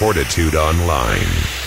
Fortitude Online.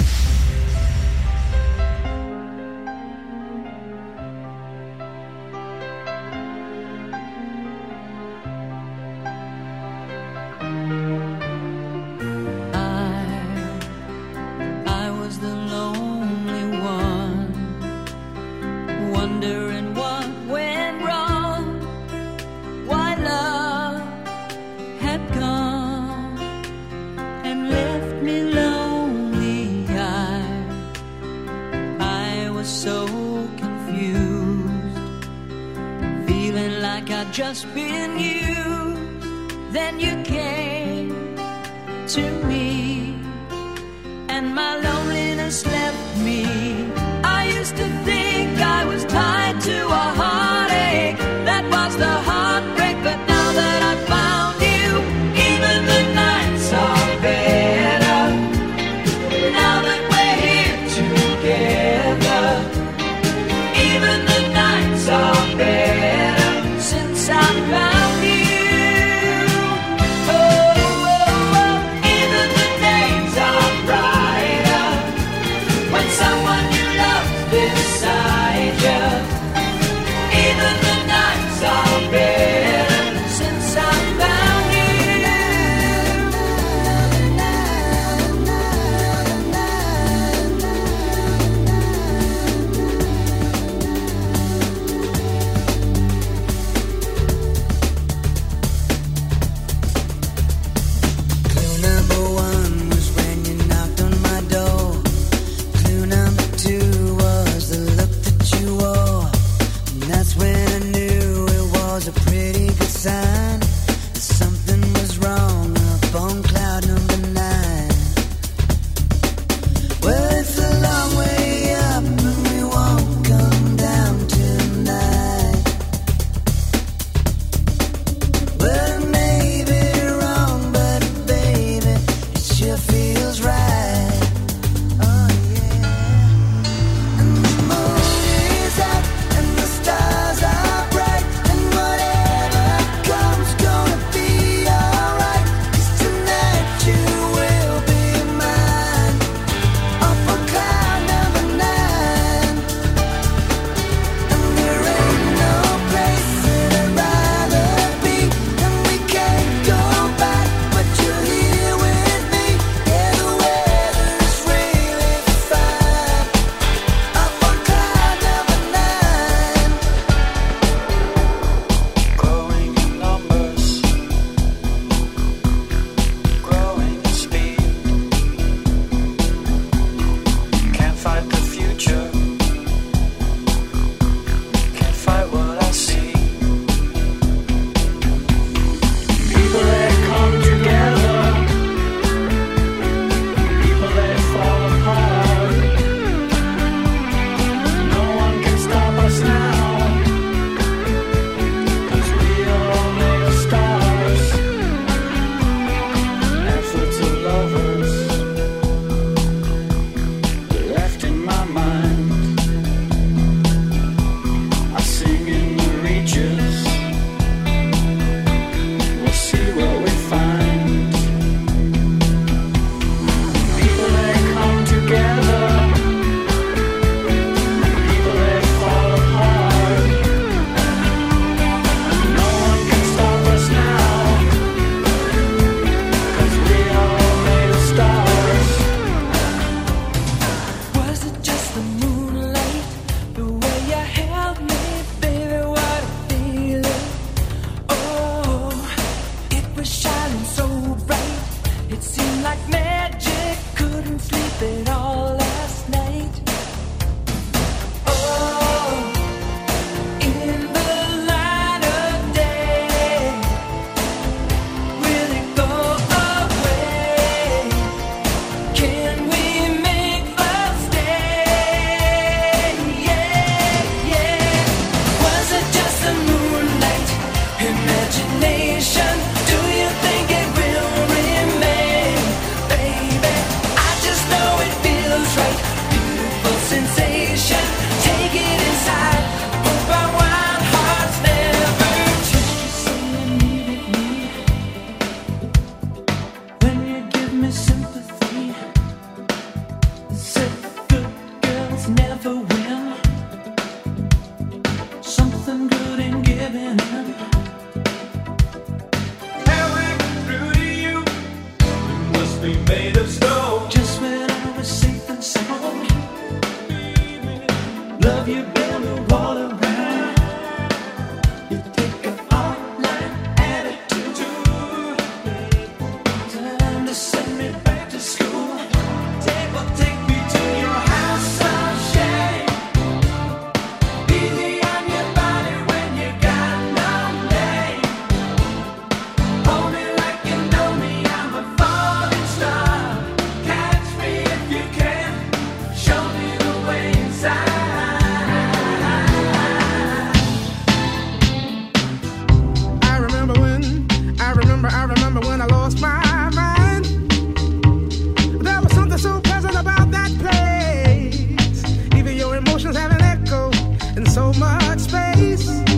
So much space.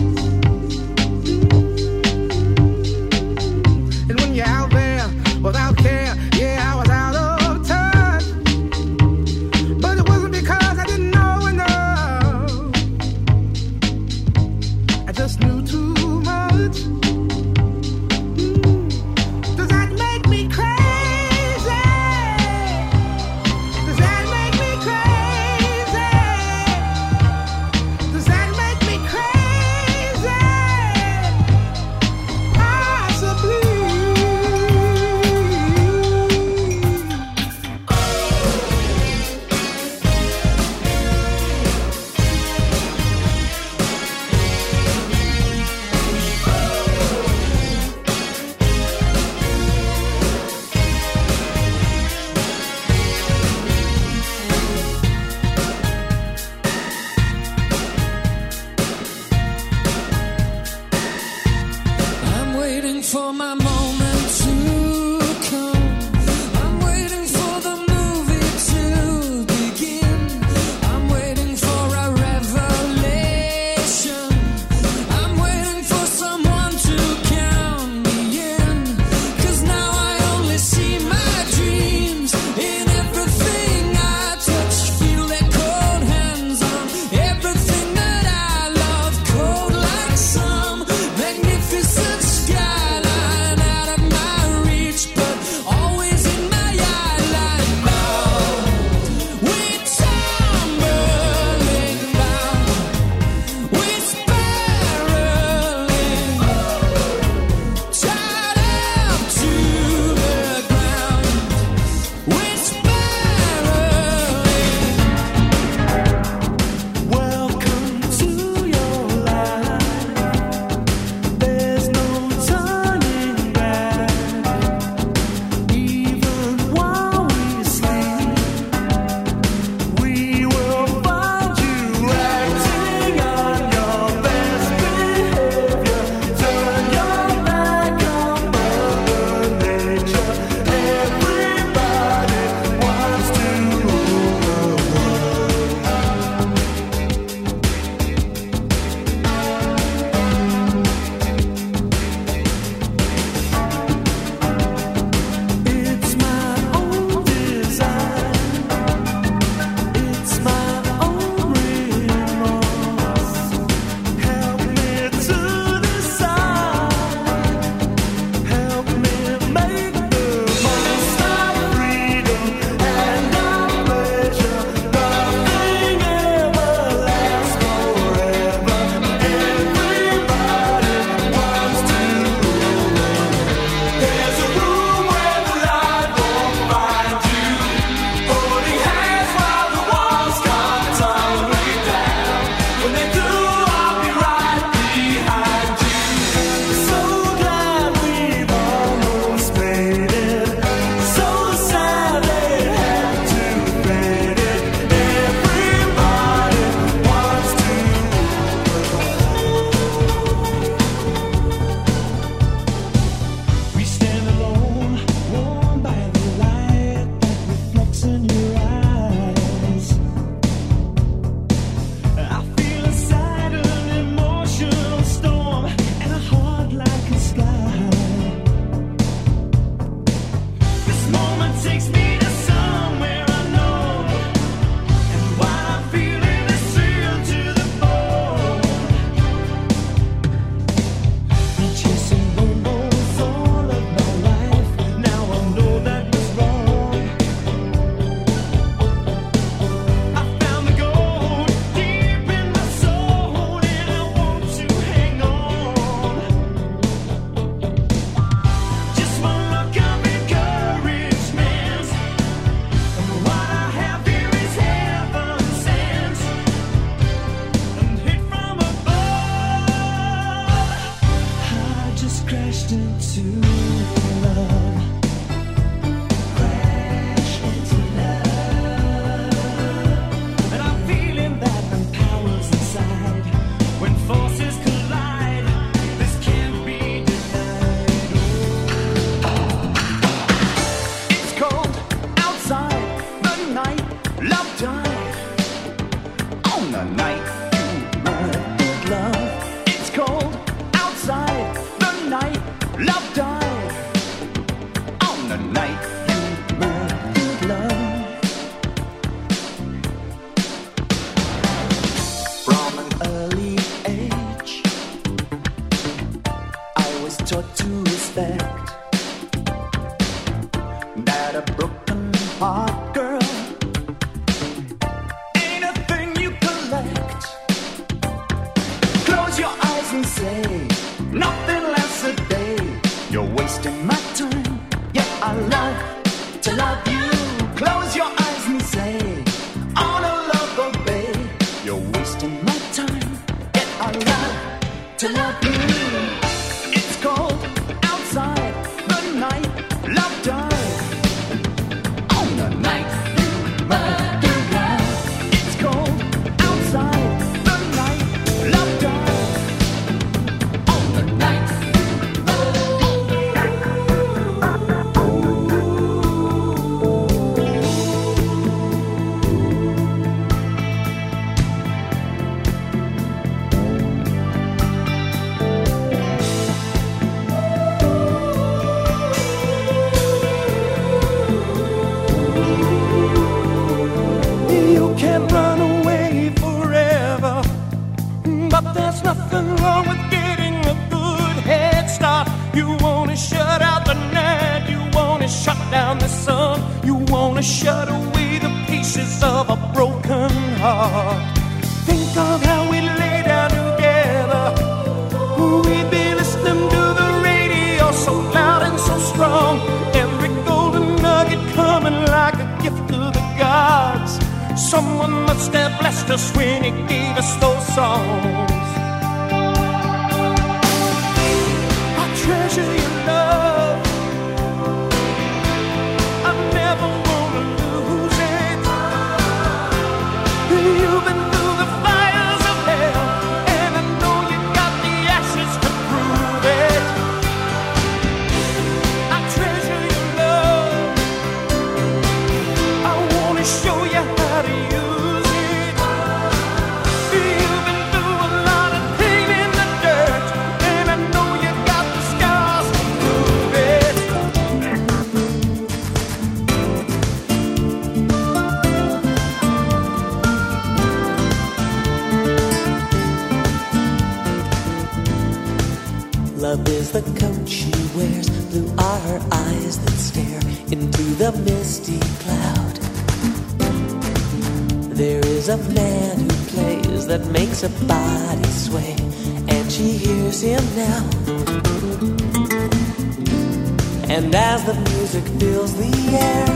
as the music fills the air,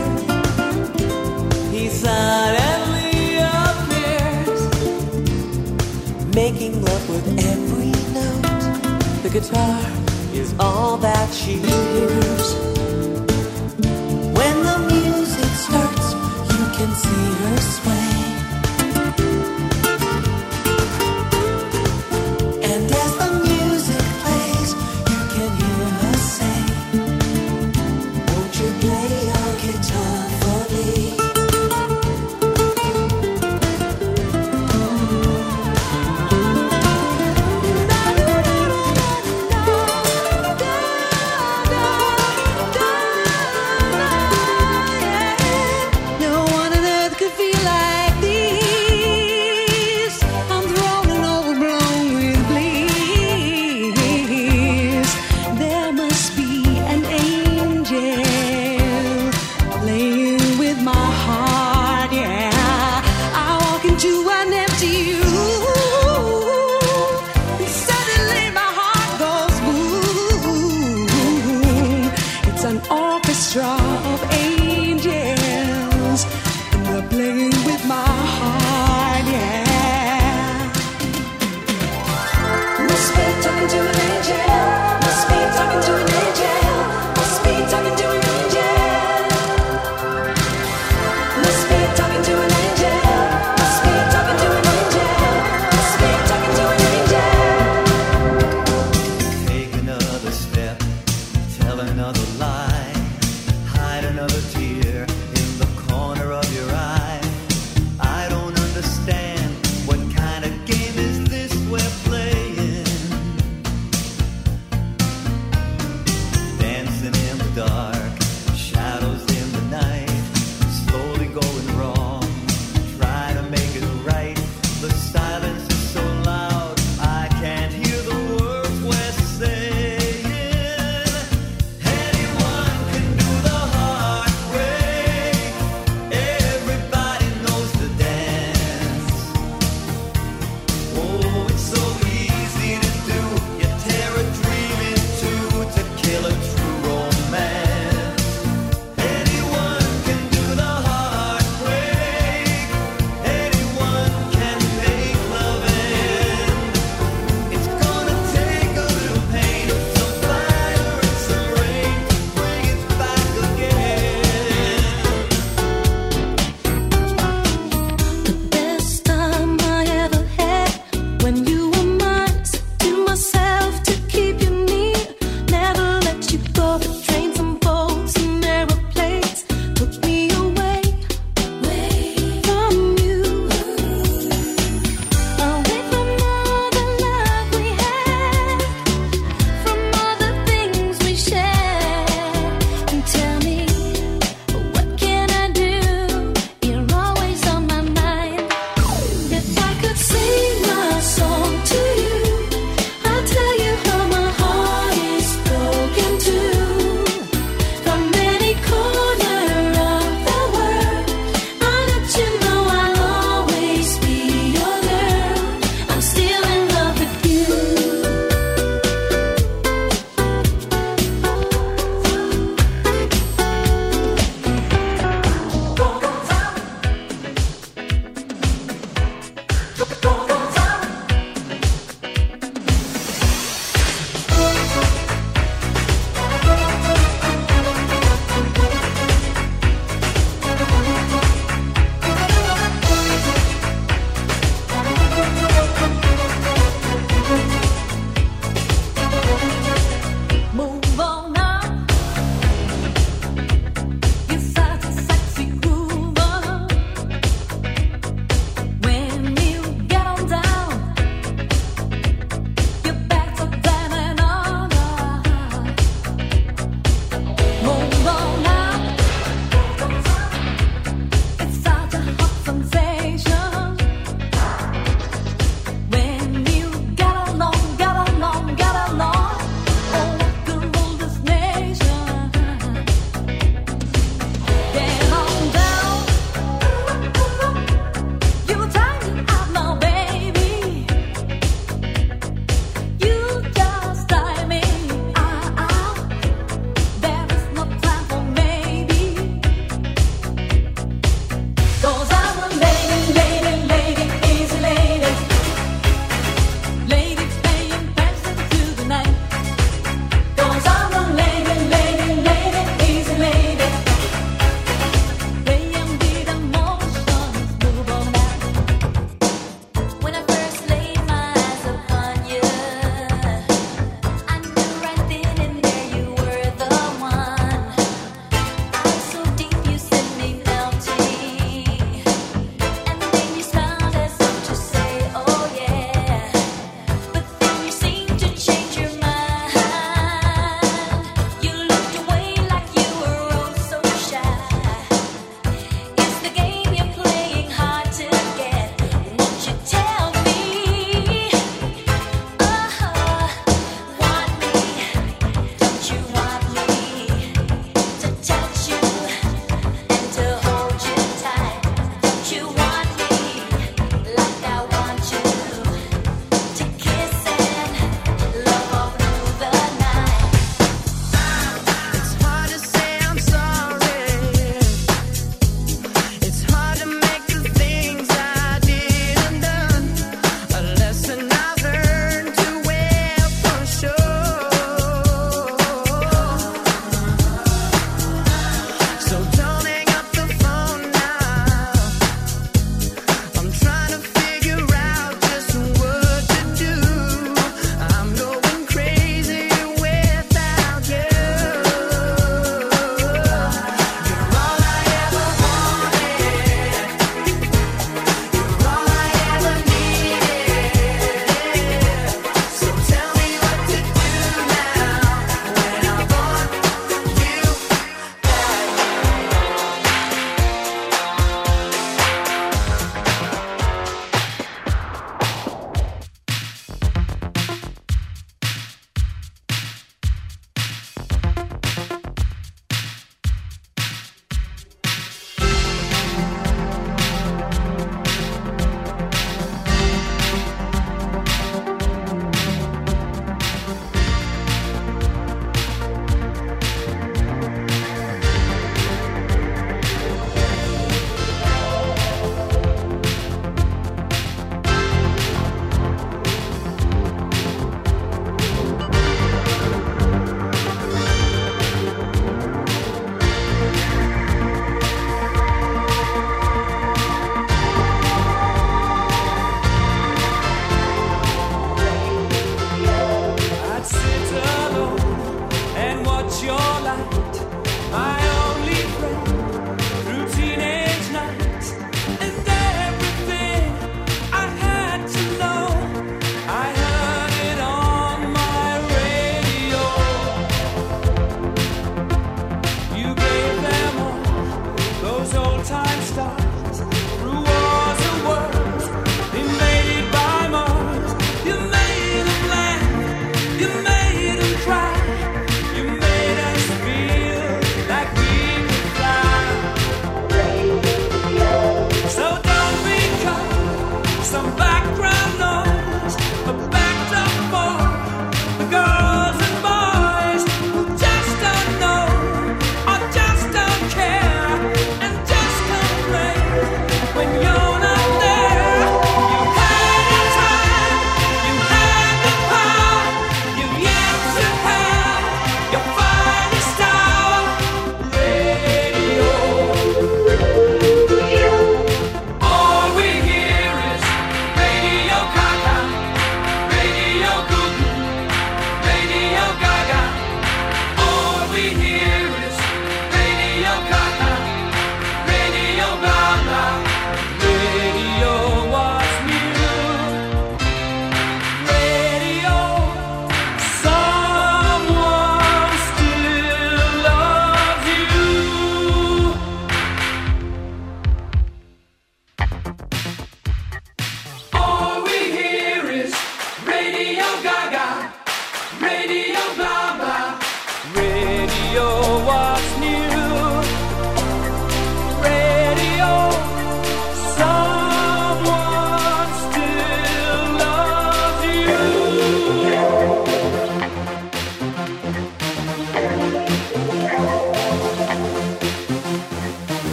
he suddenly appears, making love with every note. The guitar is all that she hears. When the music starts, you can see her sweat.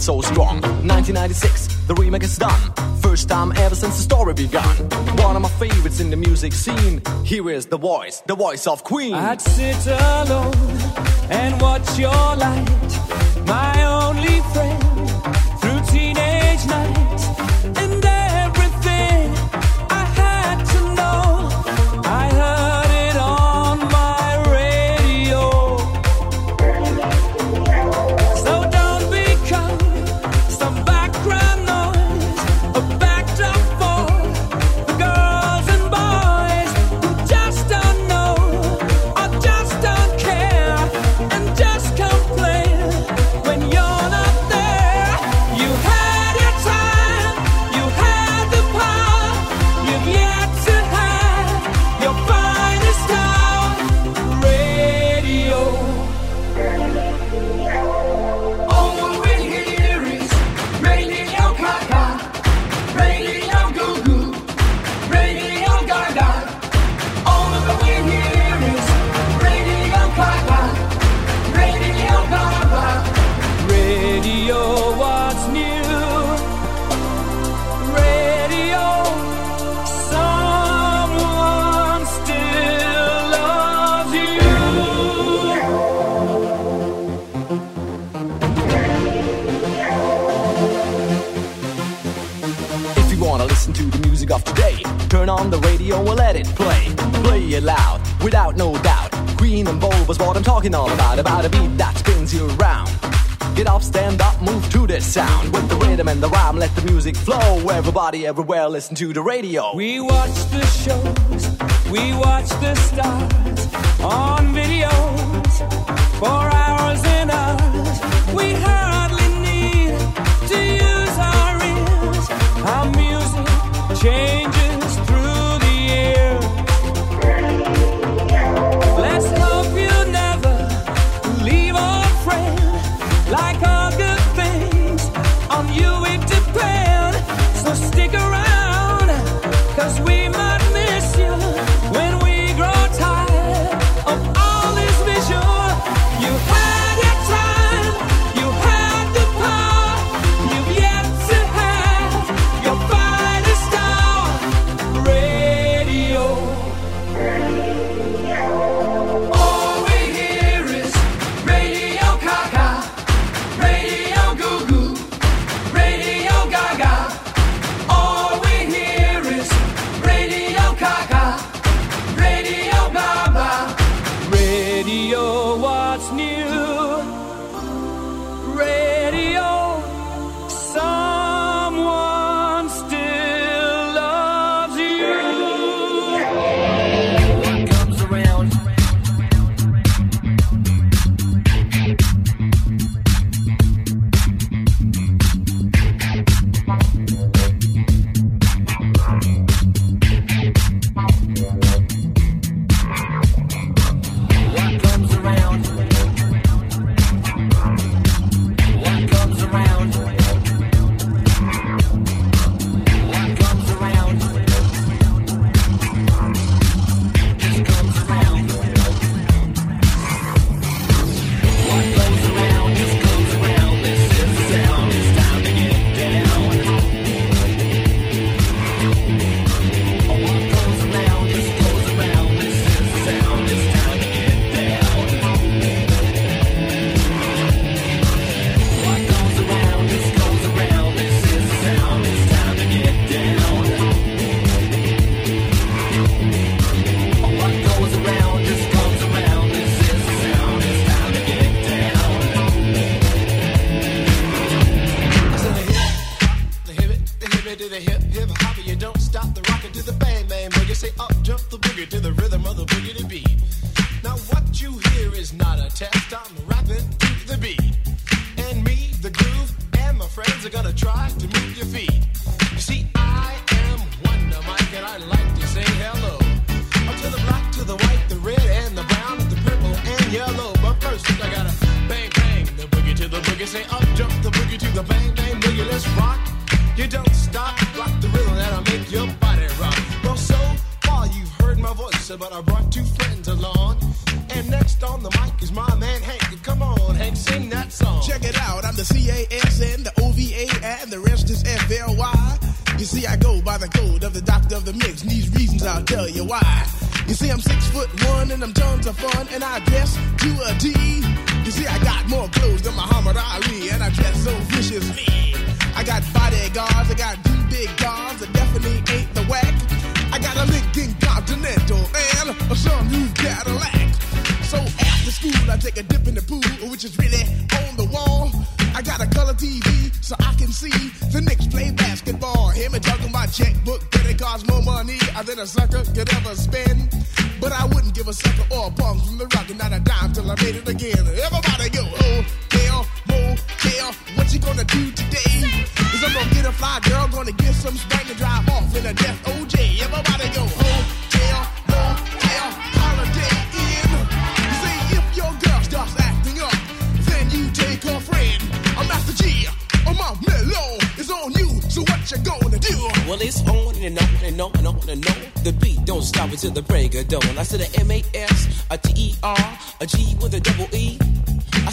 felt so strong. 1996, the remake is done. First time ever since the story begun. One of my favorites in the music scene. Here is the voice, the voice of Queen. I'd sit alone and watch your light, my only friend radio will let it play. Play it loud, without no doubt. Green and bold was what I'm talking all about. About a beat that spins you around. Get up, stand up, move to the sound. With the rhythm and the rhyme, let the music flow. Everybody, everywhere, listen to the radio. We watch the shows, we watch the stars on videos for hours and hours. We heard.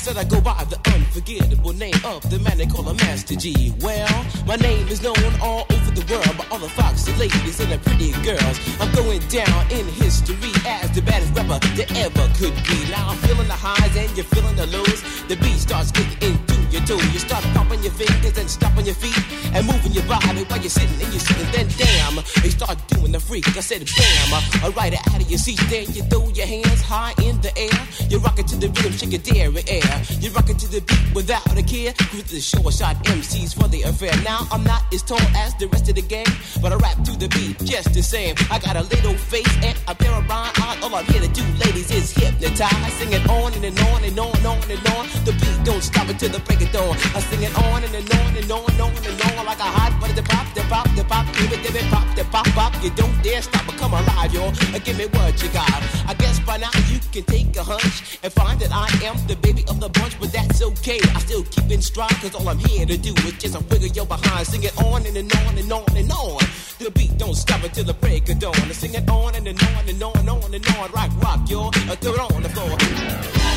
Said I go by the unforgettable name of the man they call a Master Gee. Well, my name is known all over the world by all the foxy ladies and the pretty girls. I'm going down in history as the baddest rapper that ever could be. Now I'm feeling the highs and you're feeling the lows. The beat starts getting into your toe. You start popping your fingers and stomping your feet and moving your body while you're sitting and you're sitting. Then damn, they start doing the freak. I said bam, it out of your seat. Then you throw your hands high in the air. You rock it to the rhythm, shake your dairy air. You rock it to the beat without a care. Cruise the show, I shot MCs for the affair. Now I'm not as tall as the rest of the gang, but I rap to the beat just the same. I got a little face and a pair of rhyme eyes. All I'm here to do, ladies, is hypnotize. Sing it on and, and on and on and on and on. The beat don't stop until the break of dawn. I sing it on and, and on and on and on and on like a hot butter. The pop, the pop, the pop, give it, give it, pop, the pop, pop. You don't dare stop or come alive. Uh, Give me what you got. I guess by now you can take a hunch and find that I am the baby of the bunch, but that's okay. I still keep in stride, cause all I'm here to do is just a wiggle your behind. Sing it on and, and on and on and on. The beat don't stop until the break of dawn. I sing it on and, and on and on and on and on. Rock, rock. Uh, throw it on the floor.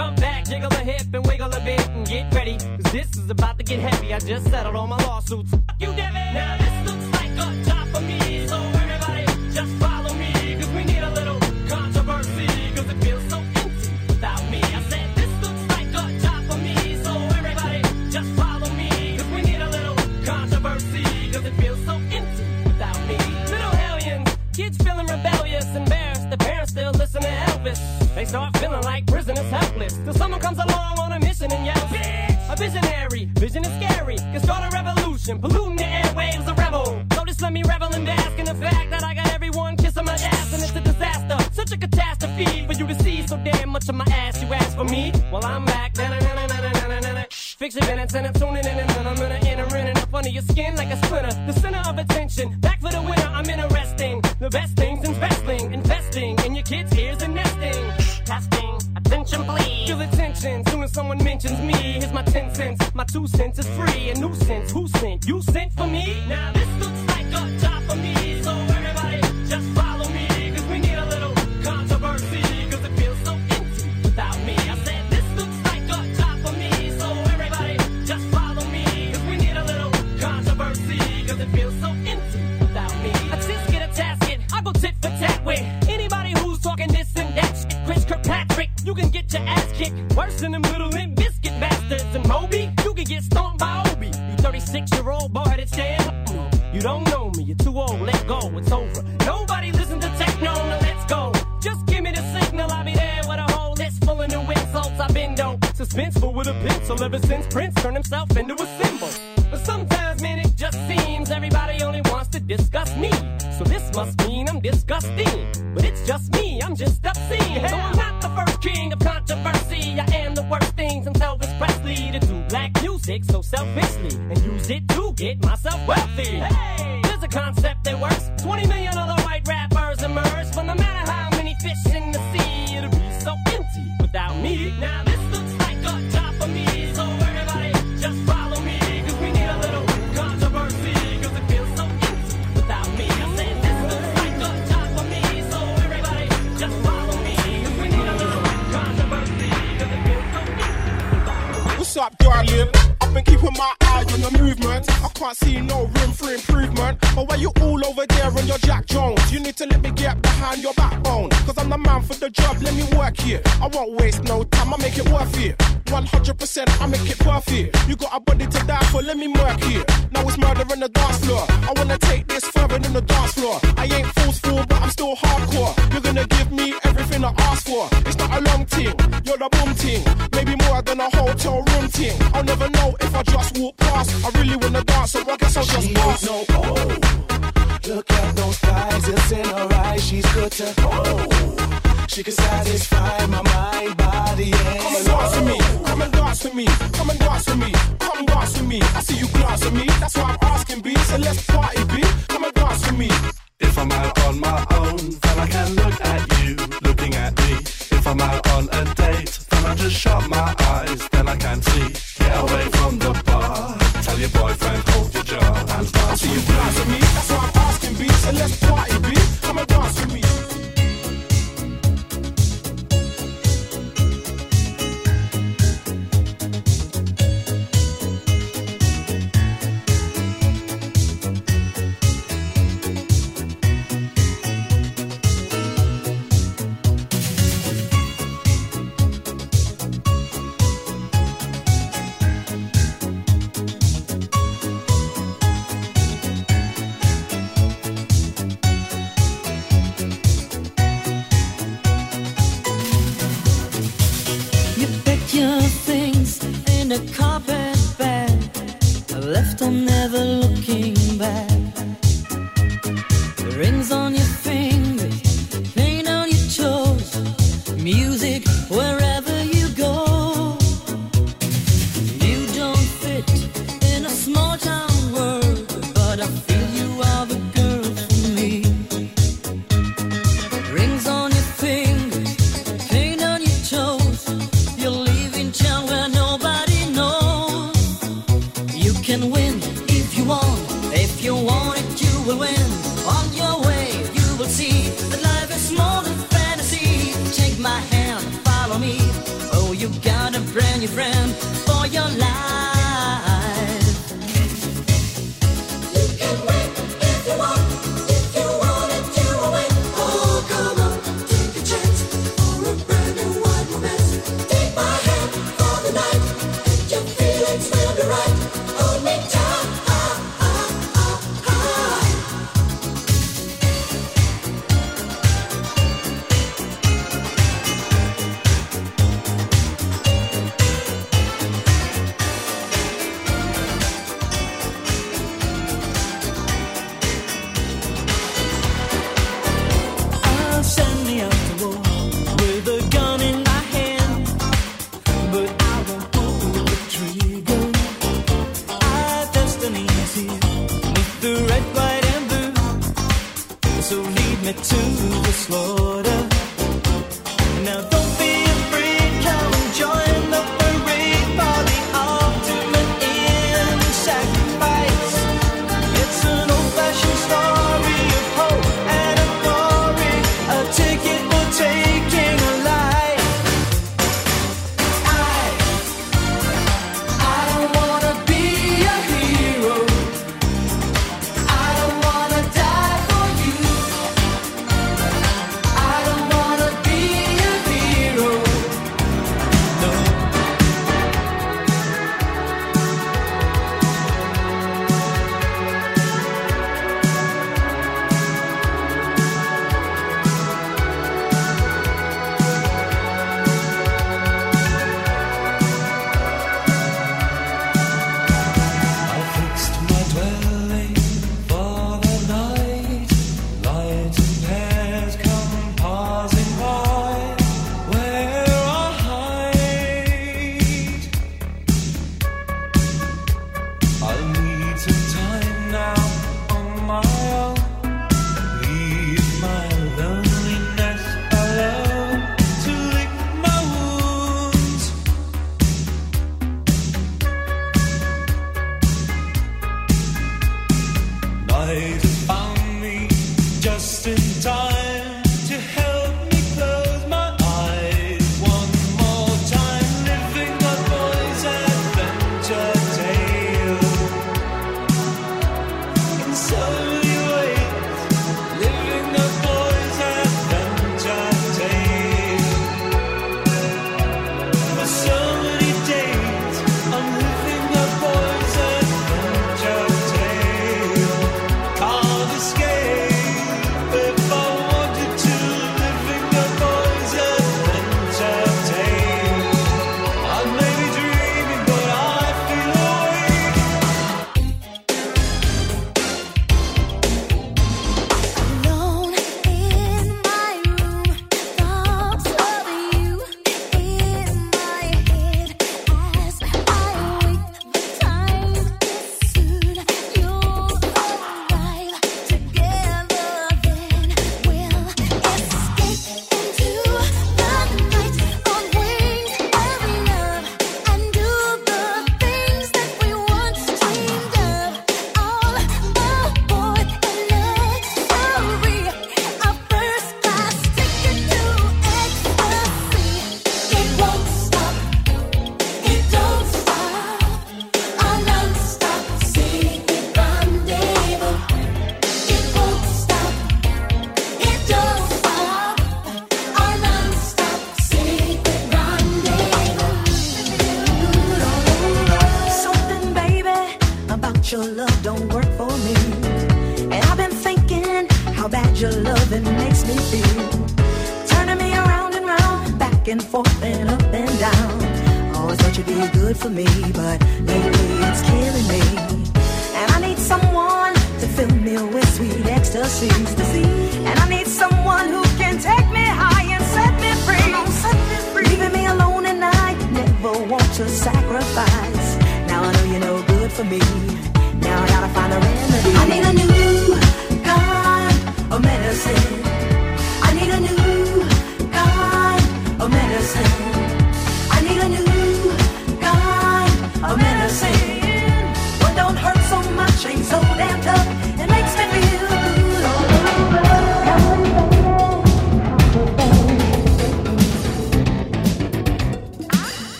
jump back, jiggle a hip and wiggle a bit and get ready. Cause this is about to get heavy. I just settled all my lawsuits. Fuck you, Devin. Now this looks like a job for me, so everybody just follow me. Cause we need a little controversy, cause it feels so empty without me. I said this looks like a job for me, so everybody just follow me. Cause we need a little controversy, cause it feels so empty without me. Little hellions, kids feeling rebellious, embarrassed. The parents still listen to Elvis. They start feeling like prisoners helpless. Till someone comes along on a mission and yells, Bitch! A visionary, vision is scary. Can start a revolution, polluting the airwaves, a rebel. So just let me revel and bask in the fact that I got everyone kissing my ass and it's a disaster. Such a catastrophe for you to see so damn much of my ass. You ask for me? Well, I'm back. Na-na-na-na-na-na-na-na. Fix your minutes and I'm tuning in and I'm gonna enter in and up under your skin like a splinter. The center of attention, two cents is free. A nuisance. Who sent? You sent for me? Now this looks like a job for me. So everybody just follow me. Cause we need a little controversy. Cause it feels so empty without me. I said this looks like a job for me. So everybody just follow me. Cause we need a little controversy. Cause it feels so empty without me. I just get a tasket. I go tit for tat with anybody who's talking this and that shit. Chris Kirkpatrick, you can get your ass kicked. Worse than them middle Limp Bizkit bastards. And Moby, get stomped by Obie. You 36 year old boy headed stand. You don't know me, you're too old, let go, it's over. Nobody listen to techno, now let's go. Just give me the signal, I'll be there with a whole list full of new insults. I've been dope, suspenseful with a pencil ever since Prince turned himself into a symbol. But sometimes, man, it just seems everybody only wants to discuss me. So this must mean I'm disgusting. But it's just me, I'm just so selfishly and use it to get myself wealthy. Hey, can't see no room for improvement. But why you all over there on your Jack Jones? You need to let me get behind your backbone. Cause I'm the man for the job, let me work here. I won't waste no time, I make it worth it. 100% I make it worth perfect. You got a body to die for, let me work here. Now it's murder on the dance floor. I wanna take this further than the dance floor. I ain't forceful, but I'm still hardcore. You're gonna give me everything I ask for. It's not a long thing, you're the boom thing. Than a hotel room thing. I'll never know if I just walk past. I really wanna dance, so I guess I'll just She pass. no oh. Look at those thighs, it's in her eyes. She's good to oh. She can satisfy my mind, body, and Come and dance with me, come and dance with me, come and dance with me, come dance with me. I see you glance at me, that's why I'm asking B. So let's party, B. Come and dance with me. If I'm out on my own, then I can look at you looking at me. If I'm out on a shut my eyes, then I can't see.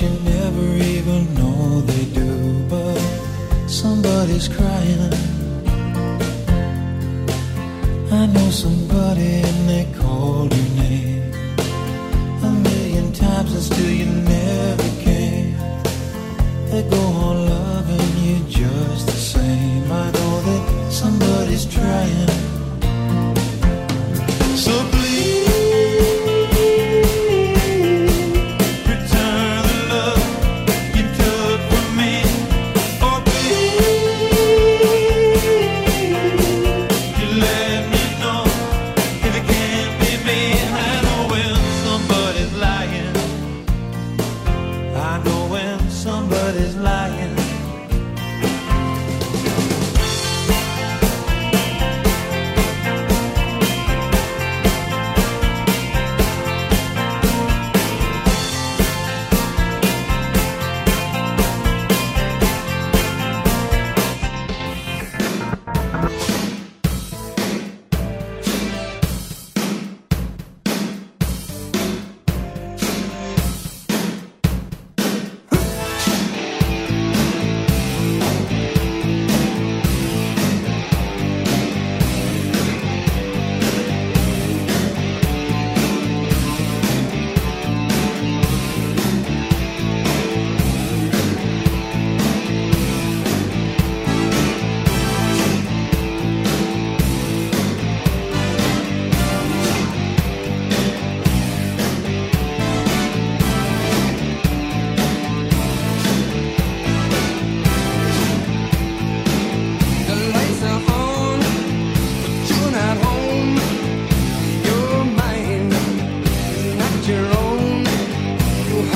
You never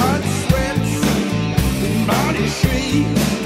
heart sweats in body shakes.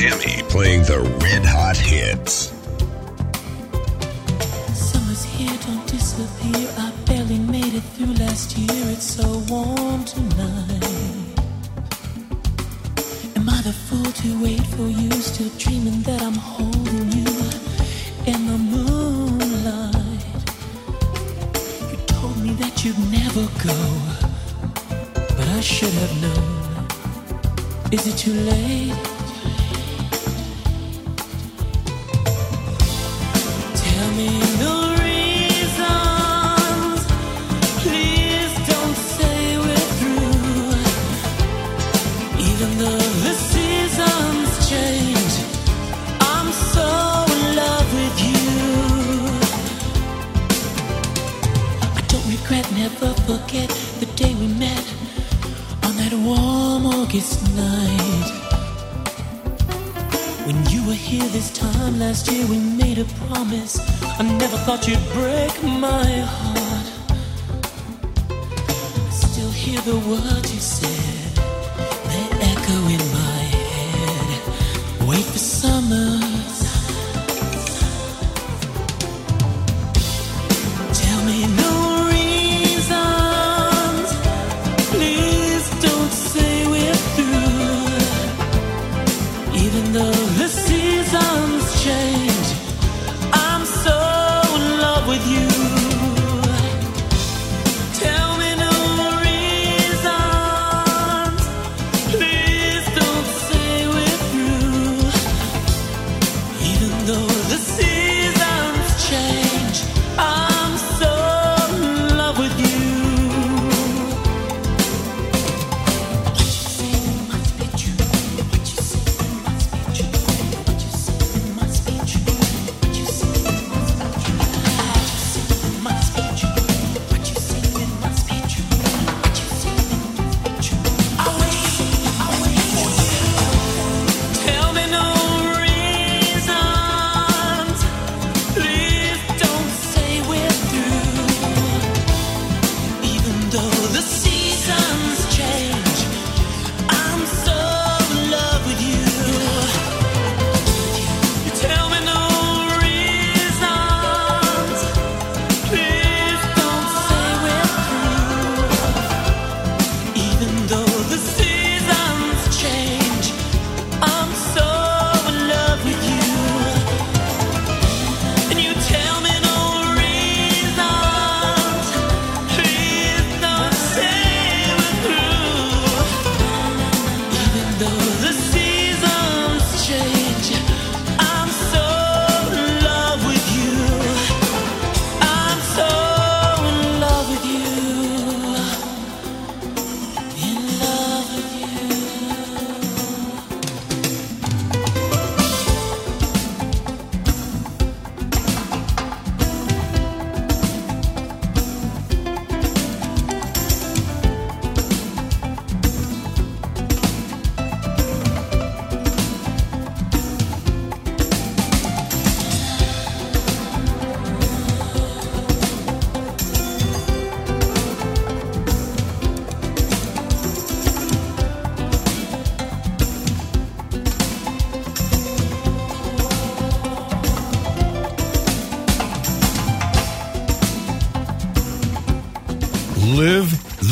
Sammy playing the red hot hits. Summer's here, don't disappear. I barely made it through last year. It's so warm tonight. Am I the fool to wait for you? Still dreaming that I'm holding you in the moonlight. You told me that you'd never go, but I should have known. Is it too late?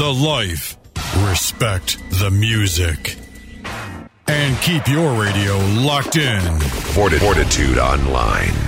the life, respect the music. And keep your radio locked in. Fortitude Online.